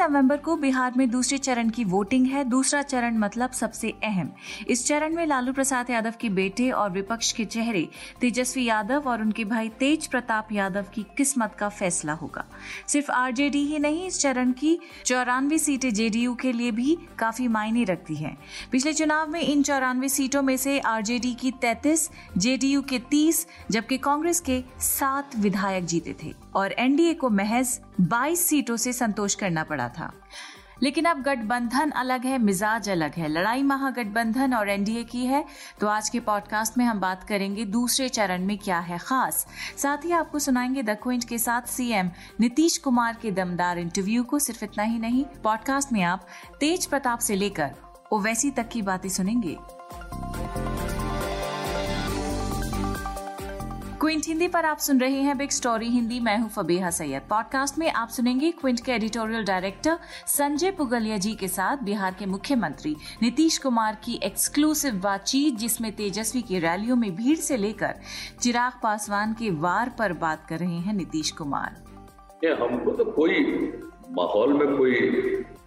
नवंबर को बिहार में दूसरे चरण की वोटिंग है। दूसरा चरण मतलब सबसे अहम। इस चरण में लालू प्रसाद यादव के बेटे और विपक्ष के चेहरे, तेजस्वी यादव और उनके भाई तेज प्रताप यादव की किस्मत का फैसला होगा। सिर्फ़ आरजेडी ही नहीं, इस चरण की चौरानवे सीटें जेडीयू के लिए भी काफ़ी मायने रखती है। पिछले चुनाव में इन चौरानवे सीटों में से आरजेडी की तैतीस, जेडीयू के तीस, जबकि कांग्रेस के सात विधायक जीते थे। और एनडीए को महज 22 सीटों से संतोष करना पड़ा था। लेकिन अब गठबंधन अलग है, मिजाज अलग है। लड़ाई महागठबंधन और एनडीए की है। तो आज के पॉडकास्ट में हम बात करेंगे दूसरे चरण में क्या है खास। साथ ही आपको सुनाएँगे द क्विंट के साथ सीएम नीतीश कुमार के दमदार इंटरव्यू को। सिर्फ़ इतना ही नहीं पॉडकास्ट में आप तेज प्रताप से लेकर ओवैसी तक की बातें सुनेंगे। क्विंट हिंदी पर आप सुन रहे हैं बिग स्टोरी हिंदी। मैं हूँ फबीहा सैयद। पॉडकास्ट में आप सुनेंगे क्विंट के एडिटोरियल डायरेक्टर संजय पुगलिया जी के साथ बिहार के मुख्यमंत्री नीतीश कुमार की एक्सक्लूसिव बातचीत, जिसमें तेजस्वी की रैलियों में भीड़ से लेकर चिराग पासवान के वार पर बात कर रहे हैं नीतीश कुमार। ये हमको तो कोई माहौल में कोई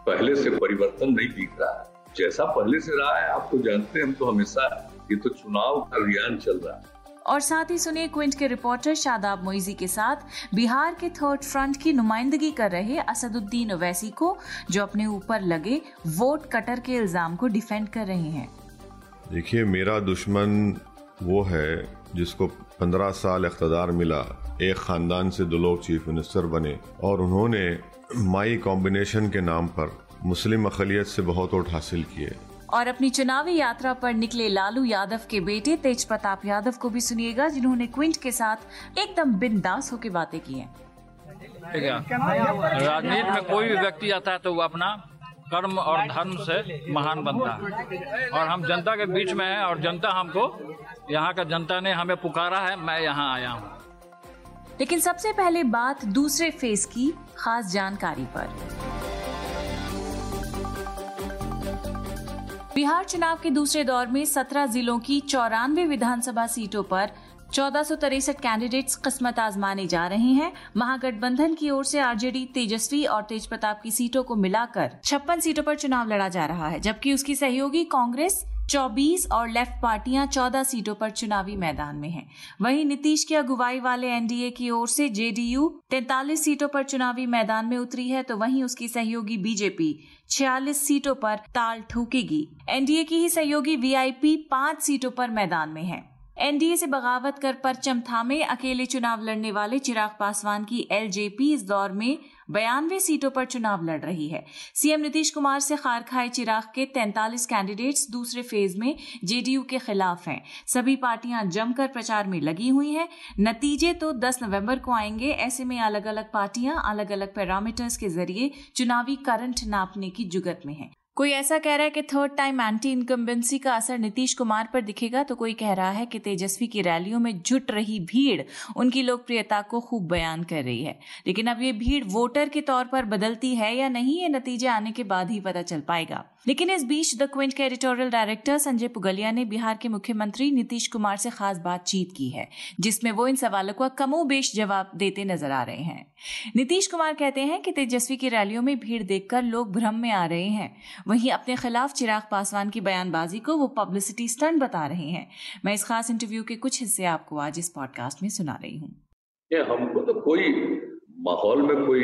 पहले से परिवर्तन नहीं दिख रहा। है जैसा पहले से रहा है आपको तो जानते हैं, हम तो हमेशा ये तो चुनाव का अभियान चल रहा है। और साथ ही सुनिए क्विंट के रिपोर्टर शादाब मोइजी के साथ। बिहार के थर्ड फ्रंट की नुमाइंदगी कर रहे असदुद्दीन ओवैसी को, जो अपने ऊपर लगे वोट कटर के इल्ज़ाम को डिफेंड कर रहे हैं। देखिए, मेरा दुश्मन वो है जिसको पंद्रह साल इकतदार मिला। एक खानदान से दो लोग चीफ मिनिस्टर बने और उन्होंने माई कॉम्बिनेशन के नाम पर मुस्लिम अकलियत से बहुत वोट हासिल किए। और अपनी चुनावी यात्रा पर निकले लालू यादव के बेटे तेज प्रताप यादव को भी सुनिएगा जिन्होंने क्विंट के साथ एकदम बिंदास होकर बातें की हैं। राजनीति में कोई भी व्यक्ति आता है तो वो अपना कर्म और धर्म से महान बनता है। और हम जनता के बीच में हैं और जनता हमको यहाँ का जनता ने हमें पुकारा है मैं यहाँ आया हूँ। लेकिन सबसे पहले बात दूसरे फ़ेज़ की खास जानकारी पर। बिहार चुनाव के दूसरे दौर में 17 जिलों की चौरानवे विधानसभा सीटों पर चौदह कैंडिडेट्स किस्मत आजमाने जा रहे हैं। महागठबंधन की ओर से आरजेडी, तेजस्वी और तेज प्रताप की सीटों को मिलाकर छप्पन सीटों पर चुनाव लड़ा जा रहा है, जबकि उसकी सहयोगी कांग्रेस 24 और लेफ़्ट पार्टियाँ 14 सीटों पर चुनावी मैदान में हैं। वहीं नीतीश की अगुवाई वाले एनडीए की ओर से जेडीयू 43 सीटों पर चुनावी मैदान में उतरी है तो वहीं उसकी सहयोगी बीजेपी 46 सीटों पर ताल ठोकेगी एनडीए की ही सहयोगी वीआईपी पाँच सीटों पर मैदान में है एनडीए से बगावत कर परचम थामे, अकेले चुनाव लड़ने वाले चिराग पासवान की एलजेपी इस दौर में बयानवे सीटों पर चुनाव लड़ रही है। सीएम नीतीश कुमार से खार खाए चिराग के 43 कैंडिडेट्स दूसरे फ़ेज़ में जेडीयू के खिलाफ हैं। सभी पार्टियाँ जमकर प्रचार में लगी हुई हैं। नतीजे तो 10 नवंबर को आएँगे। ऐसे में अलग अलग पार्टियाँ अलग अलग पैरामीटर्स के ज़रिए चुनावी करंट नापने की जुगत में हैं। कोई ऐसा कह रहा है कि थर्ड टाइम एंटी इनकम्बेंसी का असर नीतीश कुमार पर दिखेगा तो कोई कह रहा है कि तेजस्वी की रैलियों में जुट रही भीड़ उनकी लोकप्रियता को खूब बयान कर रही है। लेकिन अब ये भीड़ वोटर के तौर पर बदलती है या नहीं, ये नतीजे आने के बाद ही पता चल पाएगा। लेकिन इस बीच द क्विंट के एडिटोरियल डायरेक्टर संजय पुगलिया ने बिहार के मुख्यमंत्री नीतीश कुमार से खास बातचीत की है, जिसमें वो इन सवालों का कमोबेश जवाब देते नज़र आ रहे हैं। नीतीश कुमार कहते हैं कि तेजस्वी की रैलियों में भीड़ देखकर लोग भ्रम में आ रहे हैं। वहीं अपने खिलाफ चिराग पासवान की बयानबाजी को वो पब्लिसिटी स्टंट बता रहे हैं। मैं इस खास इंटरव्यू के कुछ हिस्से आपको आज इस पॉडकास्ट में सुना रही हूँ। हमको तो कोई माहौल में कोई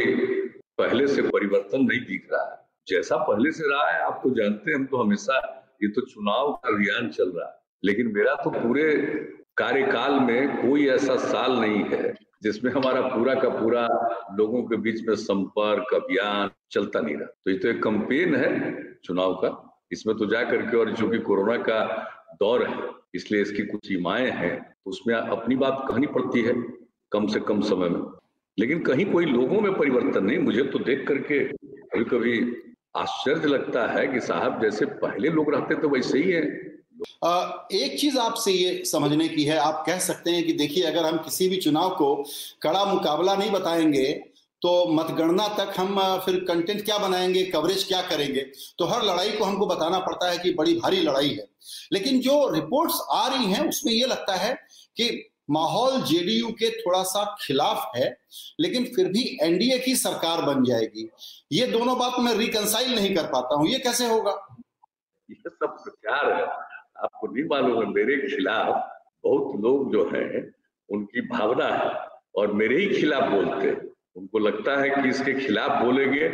पहले से परिवर्तन नहीं दिख रहा है। जैसा पहले से रहा है, आप तो जानते हैं, हम तो हमेशा ये तो चुनाव का अभियान चल रहा है। लेकिन मेरा तो पूरे कार्यकाल में कोई ऐसा साल नहीं है जिसमें हमारा पूरा का पूरा लोगों के बीच में संपर्क, अभियान चलता नहीं रहा। तो ये तो एक कंपेन है चुनाव का। इसमें तो जा करके और जो चूँकि कोरोना का दौर है, इसलिए इसकी कुछ सीमाएँ हैं तो उसमें अपनी बात कहनी पड़ती है कम से कम समय में। लेकिन कहीं कोई लोगों में परिवर्तन नहीं, मुझे तो देख करके कभी कभी आश्चर्य लगता है कि साहब जैसे पहले लोग रहते तो वैसे ही है। एक चीज़ आपसे ये समझने की है, आप कह सकते हैं कि देखिए, अगर हम किसी भी चुनाव को कड़ा मुकाबला नहीं बताएँगे तो मतगणना तक हम फिर कंटेंट क्या बनाएँगे कवरेज क्या करेंगे? तो हर लड़ाई को हमको बताना पड़ता है कि बड़ी भारी लड़ाई है। लेकिन जो रिपोर्ट्स आ रही हैं, उसमें यह लगता है कि माहौल जेडीयू के थोड़ा सा खिलाफ है, लेकिन फिर भी एनडीए की सरकार बन जाएगी। ये दोनों बात मैं रिकनसाइल नहीं कर पाता हूँ। ये कैसे होगा? ये सब प्रचार है। आपको नहीं मालूम है मेरे खिलाफ बहुत लोग जो है, उनकी भावना है और मेरे ही खिलाफ बोलते हैं। उनको लगता है कि इसके खिलाफ बोलेंगे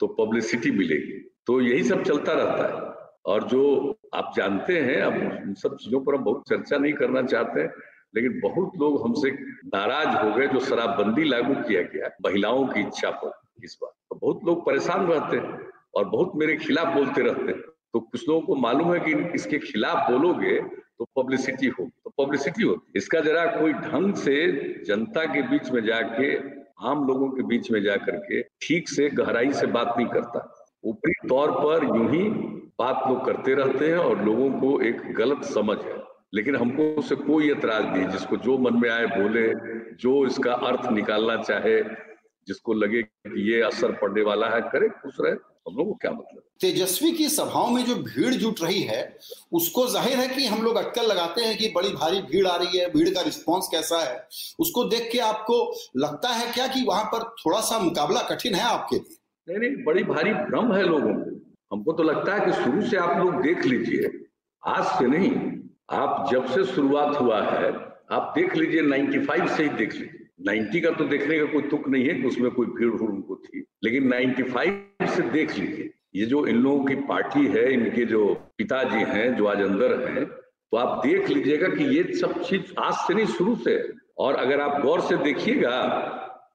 तो पब्लिसिटी मिलेगी। तो यही सब चलता रहता है। और जो आप जानते हैं, अब इन सब चीज़ों पर हम बहुत चर्चा नहीं करना चाहते हैं, लेकिन बहुत लोग हमसे नाराज़ हो गए जो शराबबंदी लागू किया गया महिलाओं की इच्छा पर, इस बार तो बहुत लोग परेशान रहते हैं और बहुत मेरे खिलाफ बोलते रहते हैं। तो कुछ लोगों को मालूम है कि इसके खिलाफ बोलोगे तो पब्लिसिटी हो तो पब्लिसिटी हो इसका जरा कोई ढंग से जनता के बीच में जाके, आम लोगों के बीच में जा करके ठीक से, गहराई से बात नहीं करता। ऊपरी तौर पर यूँ ही बात लोग करते रहते हैं और लोगों को एक गलत समझ है। लेकिन हमको उससे कोई एतराज़ नहीं, जिसको जो मन में आए बोले, जो इसका अर्थ निकालना चाहे, जिसको लगे कि ये असर पड़ने वाला है, करे, खुश रहे। हम लोग को क्या मतलब तेजस्वी की सभाओं में जो भीड़ जुट रही है उसको ज़ाहिर है कि हम लोग अटकल लगाते हैं कि बड़ी भारी भीड़ आ रही है भीड़ का रिस्पांस कैसा है। उसको देख के आपको लगता है क्या कि वहाँ पर थोड़ा सा मुकाबला कठिन है आपके लिए? नहीं नहीं बड़ी भारी भ्रम है लोगों को हमको तो लगता है कि शुरू से आप लोग देख लीजिए। आज से नहीं आप जब से शुरुआत हुआ है आप देख लीजिए 95 से ही देख लीजिए। 90 का तो देखने का कोई तुक नहीं है कि उसमें कोई भीड़ भूड़ उनको थी। लेकिन 95 से देख लीजिए, ये जो इन लोगों की पार्टी है, इनके जो पिताजी हैं, जो आज अंदर हैं तो आप देख लीजिएगा कि ये सब चीज़ आज से नहीं, शुरू से। और अगर आप गौर से देखिएगा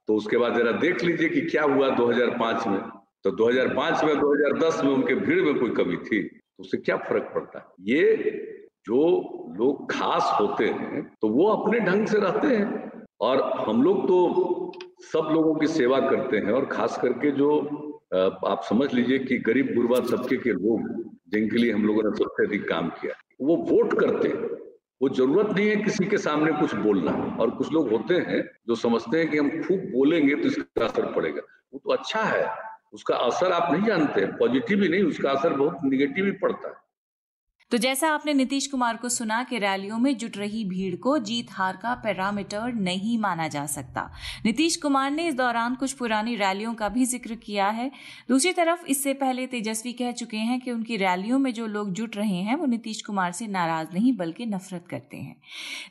तो उसके बाद जरा देख लीजिए कि क्या हुआ 2005 में। तो 2005 में 2010 में उनके भीड़ में कोई कमी थी तो उससे क्या फ़र्क पड़ता है? ये जो लोग खास होते हैं तो वो अपने ढंग से रहते हैं। और हम लोग तो सब लोगों की सेवा करते हैं और खास करके जो आप समझ लीजिए कि गरीब गुरबा तबके के लोग जिनके लिए हम लोगों ने सबसे अधिक काम किया, वो वोट करते हैं। वो ज़रूरत नहीं है किसी के सामने कुछ बोलना। और कुछ लोग होते हैं जो समझते हैं कि हम खूब बोलेंगे तो इसका असर पड़ेगा। वो तो अच्छा है, उसका असर आप नहीं जानते, पॉजिटिव ही नहीं, उसका असर बहुत निगेटिव ही पड़ता है। तो जैसा आपने नीतीश कुमार को सुना कि रैलियों में जुट रही भीड़ को जीत हार का पैरामीटर नहीं माना जा सकता। नीतीश कुमार ने इस दौरान कुछ पुरानी रैलियों का भी ज़िक्र किया है। दूसरी तरफ़ इससे पहले तेजस्वी कह चुके हैं कि उनकी रैलियों में जो लोग जुट रहे हैं, वो नीतीश कुमार से नाराज़ नहीं, बल्कि नफरत करते हैं।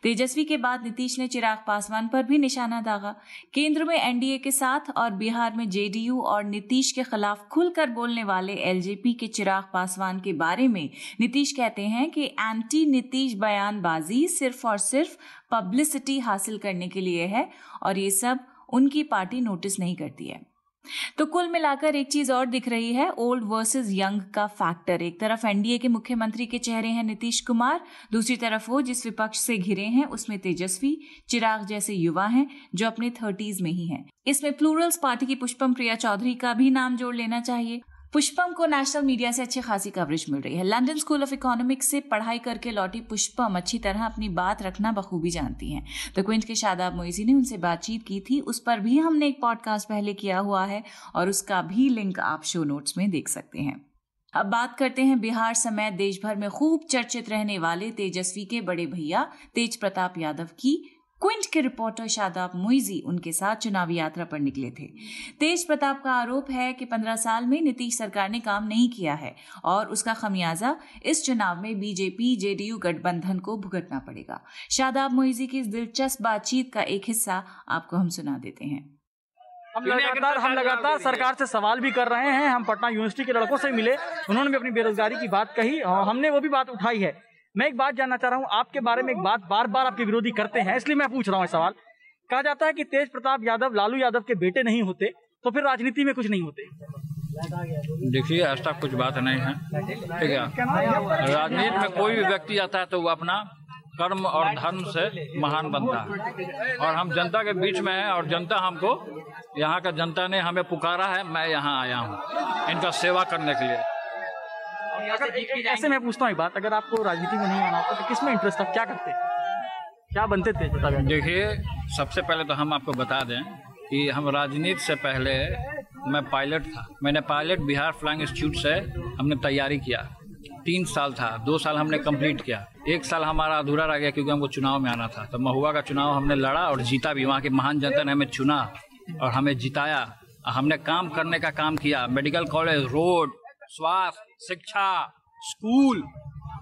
तेजस्वी के बाद नीतीश ने चिराग पासवान पर भी निशाना दागा। केंद्र में एनडीए के साथ और बिहार में जेडीयू और नीतीश के खिलाफ खुलकर बोलने वाले एलजेपी के चिराग पासवान के बारे में नीतीश कह कहते हैं कि एंटी नीतीश बयानबाजी सिर्फ़ और सिर्फ़ पब्लिसिटी हासिल करने के लिए है और ये सब उनकी पार्टी नोटिस नहीं करती है। तो कुल मिलाकर एक चीज़ और दिख रही है ओल्ड वर्सेस यंग का फैक्टर एक तरफ़ एनडीए के मुख्यमंत्री के चेहरे हैं नीतीश कुमार, दूसरी तरफ़ वो जिस विपक्ष से घिरे हैं उसमें तेजस्वी, चिराग जैसे युवा हैं जो अपने थर्टीज में ही हैं। इसमें प्लूरल्स पार्टी की पुष्पम प्रिया चौधरी का भी नाम जोड़ लेना चाहिए। पुष्पम को नेशनल मीडिया से अच्छी खासी कवरेज मिल रही है। लंदन स्कूल ऑफ़ इकोनॉमिक्स से पढ़ाई करके लौटी पुष्पम अच्छी तरह अपनी बात रखना बखूबी जानती हैं। द क्विंट के शादाब मोइजी ने उनसे बातचीत की थी। उस पर भी हमने एक पॉडकास्ट पहले किया हुआ है और उसका भी लिंक आप शो नोट्स में देख सकते हैं। अब बात करते हैं बिहार समेत देश भर में खूब चर्चित रहने वाले तेजस्वी के बड़े भैया तेज प्रताप यादव की। क्विंट के रिपोर्टर शादाब मुइजी उनके साथ चुनावी यात्रा पर निकले थे। तेज प्रताप का आरोप है कि पंद्रह साल में नीतीश सरकार ने काम नहीं किया है और उसका खमियाजा इस चुनाव में बीजेपी जेडीयू गठबंधन को भुगतना पड़ेगा। शादाब मुइजी की इस दिलचस्प बातचीत का एक हिस्सा आपको हम सुना देते हैं। हम लगातार हम लगातार सरकार से सवाल भी कर रहे हैं हम पटना यूनिवर्सिटी के लड़कों से मिले उन्होंने भी अपनी बेरोजगारी की बात कही हमने वो भी बात उठाई है। मैं एक बात जानना चाह रहा हूँ, आपके बारे में एक बात बार बार आपके विरोधी करते हैं, इसलिए मैं पूछ रहा हूँ सवाल। कहा जाता है कि तेज प्रताप यादव, लालू यादव के बेटे नहीं होते तो फिर राजनीति में कुछ नहीं होते। देखिए ऐसा कुछ बात नहीं है, ठीक है? राजनीति में कोई भी व्यक्ति आता है तो वो अपना कर्म और धर्म से महान बनता है। और हम जनता के बीच में हैं, और जनता हमको, यहाँ का जनता ने हमें पुकारा है, मैं यहाँ आया हूँ, इनका सेवा करने के लिए। ऐसे मैं पूछता हूँ एक बात अगर आपको राजनीति में नहीं आना तो किसमें इंटरेस्ट था? क्या करते? क्या बनते थे देखिए सबसे पहले तो हम आपको बता दें कि हम राजनीति से पहले मैं पायलट था। मैंने पायलट बिहार फ्लाइंग इंस्टीट्यूट से हमने तैयारी किया। तीन साल था दो साल हमने कंप्लीट किया। एक साल हमारा अधूरा रह गया क्योंकि हमको चुनाव में आना था। तो महुआ का चुनाव हमने लड़ा और जीता भी। वहाँ की महान जनता ने हमें चुना और हमें जिताया। हमने काम करने का काम किया। मेडिकल कॉलेज रोड स्वास्थ्य शिक्षा स्कूल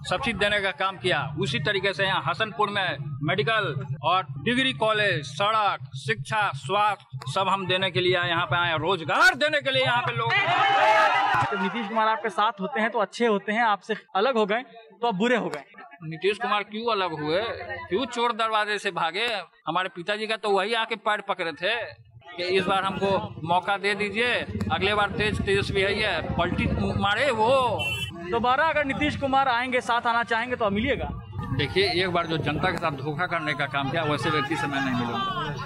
सब चीज़ देने का काम किया। उसी तरीके से यहाँ हसनपुर में मेडिकल और डिग्री कॉलेज सड़क शिक्षा स्वास्थ्य सब हम देने के लिए यहाँ पे आए रोज़गार देने के लिए यहाँ पे लोग जब नीतीश कुमार आपके साथ होते हैं तो अच्छे होते हैं आपसे अलग हो गए तो अब बुरे हो गए। नीतीश कुमार क्यों अलग हुए? क्यों चोर दरवाजे से भागे? हमारे पिताजी का तो वही आके पैर पकड़े थे। कि इस बार हमको मौका दे दीजिए अगले बार तेज तेजस्वी है ये पलटी मारे वो। दोबारा अगर नीतीश कुमार आएँगे साथ आना चाहेंगे तो अब मिलिएगा? देखिए एक बार जो जनता के साथ धोखा करने का काम किया वैसे व्यक्ति से मैं नहीं मिलूँगा।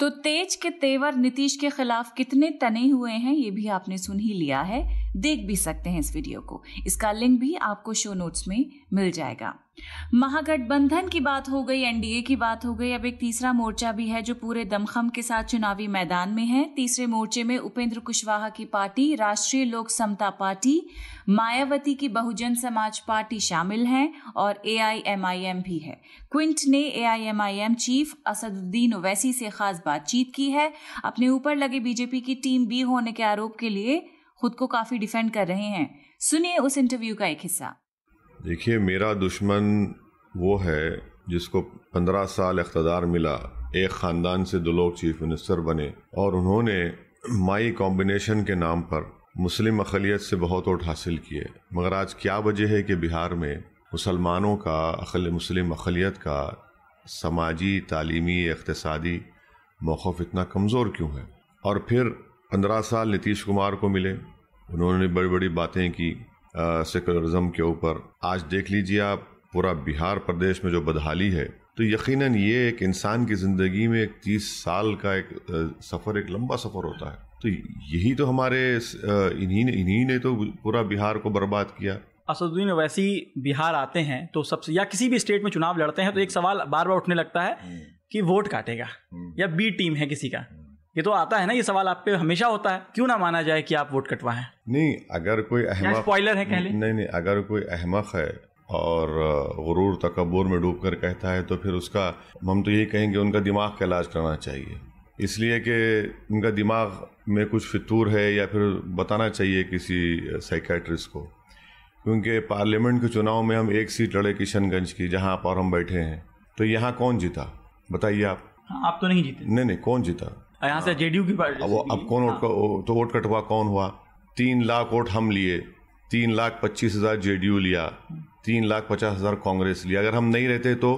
तो तेज के तेवर नीतीश के खिलाफ कितने तने हुए हैं ये भी आपने सुन ही लिया है। देख भी सकते हैं इस वीडियो को। इसका लिंक भी आपको शो नोट्स में मिल जाएगा। महागठबंधन की बात हो गई एनडीए की बात हो गई, अब एक तीसरा मोर्चा भी है जो पूरे दमखम के साथ चुनावी मैदान में है। तीसरे मोर्चे में उपेंद्र कुशवाहा की पार्टी, राष्ट्रीय लोक समता पार्टी, मायावती की बहुजन समाज पार्टी शामिल है और एआईएमआईएम भी है। क्विंट ने एआईएमआईएम चीफ असदुद्दीन ओवैसी से खास बातचीत की है। अपने ऊपर लगे बीजेपी की टीम बी होने के आरोप के लिए खुद को काफ़ी डिफेंड कर रहे हैं। सुनिए उस इंटरव्यू का एक हिस्सा। देखिए, मेरा दुश्मन वो है जिसको पंद्रह साल इकतदार मिला। एक ख़ानदान से दो लोग चीफ मिनिस्टर बने और उन्होंने माई कॉम्बिनेशन के नाम पर मुस्लिम अकलीत से बहुत वोट हासिल किए। मगर आज क्या वजह है कि बिहार में मुसलमानों का, अखल, मुस्लिम अकलीत का समाजी, तालीमी, इकतसादी मौक़ इतना कमज़ोर क्यों है? और फिर पंद्रह साल नीतीश कुमार को मिले। उन्होंने बड़ी बड़ी बातें की सेकुलरिज्म के ऊपर। आज देख लीजिए आप पूरा बिहार प्रदेश में जो बदहाली है तो यकीनन ये एक इंसान की ज़िंदगी में एक तीस साल का एक सफ़र एक लंबा सफ़र होता है। तो यही तो हमारे इन्हीं ने इन्हीं ने तो पूरा बिहार को बर्बाद किया। असदुद्दीन वैसी बिहार आते हैं तो सबसे या किसी भी स्टेट में चुनाव लड़ते हैं तो एक सवाल बार बार उठने लगता है कि वोट काटेगा या बी टीम है किसी का। ये तो आता है ना ये सवाल आप पे हमेशा होता है। क्यों ना माना जाए कि आप वोट कटवाएँ? नहीं अगर कोई अहमक स्पॉइलर है कह लें नहीं नहीं अगर कोई अहमक है और गुरूर तकबर में डूब कर कहता है तो फिर उसका हम तो यही कहेंगे उनका दिमाग का इलाज करना चाहिए। इसलिए कि उनका दिमाग में कुछ फितूर है या फिर बताना चाहिए किसी साइकेट्रिस्ट को। क्योंकि पार्लियामेंट के चुनाव में हम एक सीट लड़े किशनगंज की जहाँ पर हम बैठे हैं। तो यहाँ कौन जीता? बताइए आप। हाँ, आप तो नहीं जीते। नहीं नहीं कौन जीता? यहाँ से जेडीयू की पार्टी अब वो- अब कौन वोट तो वोट कटवा कौन हुआ? तीन लाख वोट हम लिए तीन लाख पच्चीस हज़ार जेडीयू लिया तीन लाख पचास हज़ार कांग्रेस लिया। अगर हम नहीं रहते तो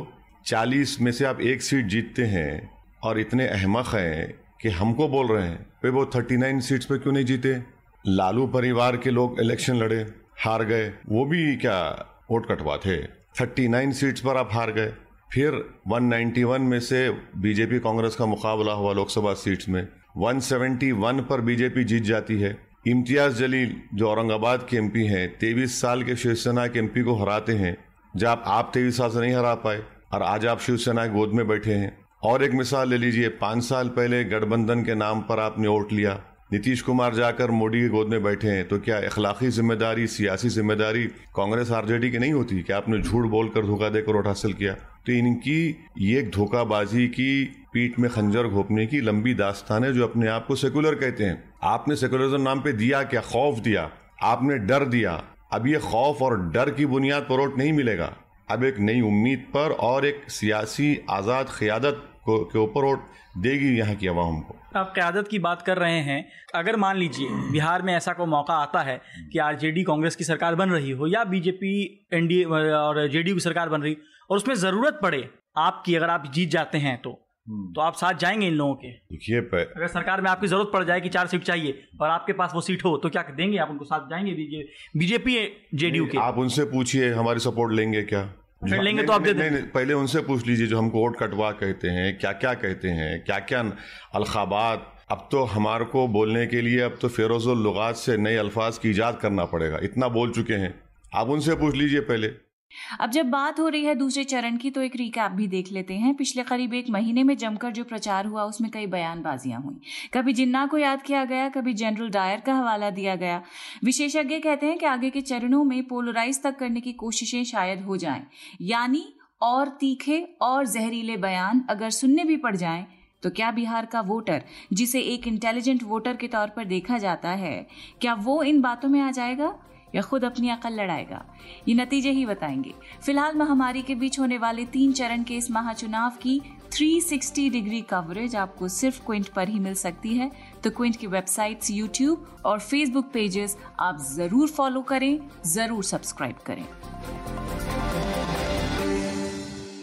चालीस में से आप एक सीट जीतते हैं और इतने अहमक हैं कि हमको बोल रहे हैं वे वो थर्टी नाइन सीट्स पे क्यों नहीं जीते? लालू परिवार के लोग इलेक्शन लड़े हार गए वो भी क्या वोट कटवा थे थर्टी नाइन सीट्स पर आप हार गए। फिर 191 में से बीजेपी कांग्रेस का मुकाबला हुआ लोकसभा सीट्स में। 171 पर बीजेपी जीत जाती है। इम्तियाज़ जलील, जो औरंगाबाद के एमपी हैं, तेईस साल के शिवसेना के एमपी को हराते हैं। जब आप तेईस साल से नहीं हरा पाए और आज आप शिवसेना गोद में बैठे हैं। और एक मिसाल ले लीजिए, पाँच साल पहले गठबंधन के नाम पर आपने वोट लिया। नीतीश कुमार जाकर मोदी की गोद में बैठे हैं तो क्या इखलाकी ज़िम्मेदारी, सियासी ज़िम्मेदारी कांग्रेस आरजेडी की नहीं होती? कि आपने झूठ बोलकर धोखा देकर वोट हासिल किया? तो इनकी ये एक धोखाबाजी की पीठ में खंजर घोपने की लंबी दास्तान है जो अपने आप को सेकुलर कहते हैं। आपने सेकुलरिज्म नाम पे दिया क्या? खौफ दिया। आपने डर दिया। अब ये खौफ और डर की बुनियाद पर वोट नहीं मिलेगा। अब एक नई उम्मीद पर और एक सियासी आज़ाद क़ियादत को, के ऊपर वोट देगी यहाँ की आवाम को। आप क्यादत की बात कर रहे हैं, अगर मान लीजिए बिहार में ऐसा कोई मौका आता है कि आरजेडी कांग्रेस की सरकार बन रही हो या बीजेपी, एनडीए और जेडीयू की सरकार बन रही और उसमें ज़रूरत पड़े आपकी अगर आप जीत जाते हैं तो। तो आप साथ जाएँगे इन लोगों के। देखिए अगर सरकार में आपकी ज़रूरत पड़ जाए कि चार सीट चाहिए और आपके पास वो सीट हो तो क्या देंगे? आप उनको साथ जाएँगे बीजेपी जेडीयू के। आप उनसे पूछिए हमारी सपोर्ट लेंगे क्या? लेंगे तो आप नहीं, नहीं, नहीं, पहले उनसे पूछ लीजिए जो हमको वोट कटवा कहते हैं क्या क्या कहते हैं क्या क्या अलखाबात अब तो हमारे को बोलने के लिए अब तो फेरोजुल लुगात से नए अल्फाज की ईजाद करना पड़ेगा इतना बोल चुके हैं। आप उनसे पूछ लीजिए पहले। अब जब बात हो रही है दूसरे चरण की तो एक रिकैप भी देख लेते हैं। पिछले करीब एक महीने में जमकर जो प्रचार हुआ, उसमें कई बयानबाजियाँ हुई। कभी जिन्ना को याद किया गया, कभी जनरल डायर का हवाला दिया गया। विशेषज्ञ कहते हैं कि आगे के चरणों में पोलराइज तक करने की कोशिशें शायद हो जाएँ। यानी और तीखे और जहरीले बयान अगर सुनने भी पड़ जाएँ तो क्या बिहार का वोटर, जिसे एक इंटेलिजेंट वोटर के तौर पर देखा जाता है, क्या वो इन बातों में आ जाएगा? या खुद अपनी अकल लड़ाएगा। ये नतीजे ही बताएँगे। फ़िलहाल महामारी के बीच होने वाले तीन चरण के इस महाचुनाव की 360 डिग्री कवरेज आपको सिर्फ़ क्विंट पर ही मिल सकती है। तो क्विंट की वेबसाइट्स, यूट्यूब और फेसबुक पेजेस आप ज़रूर फॉलो करें, ज़रूर सब्सक्राइब करें।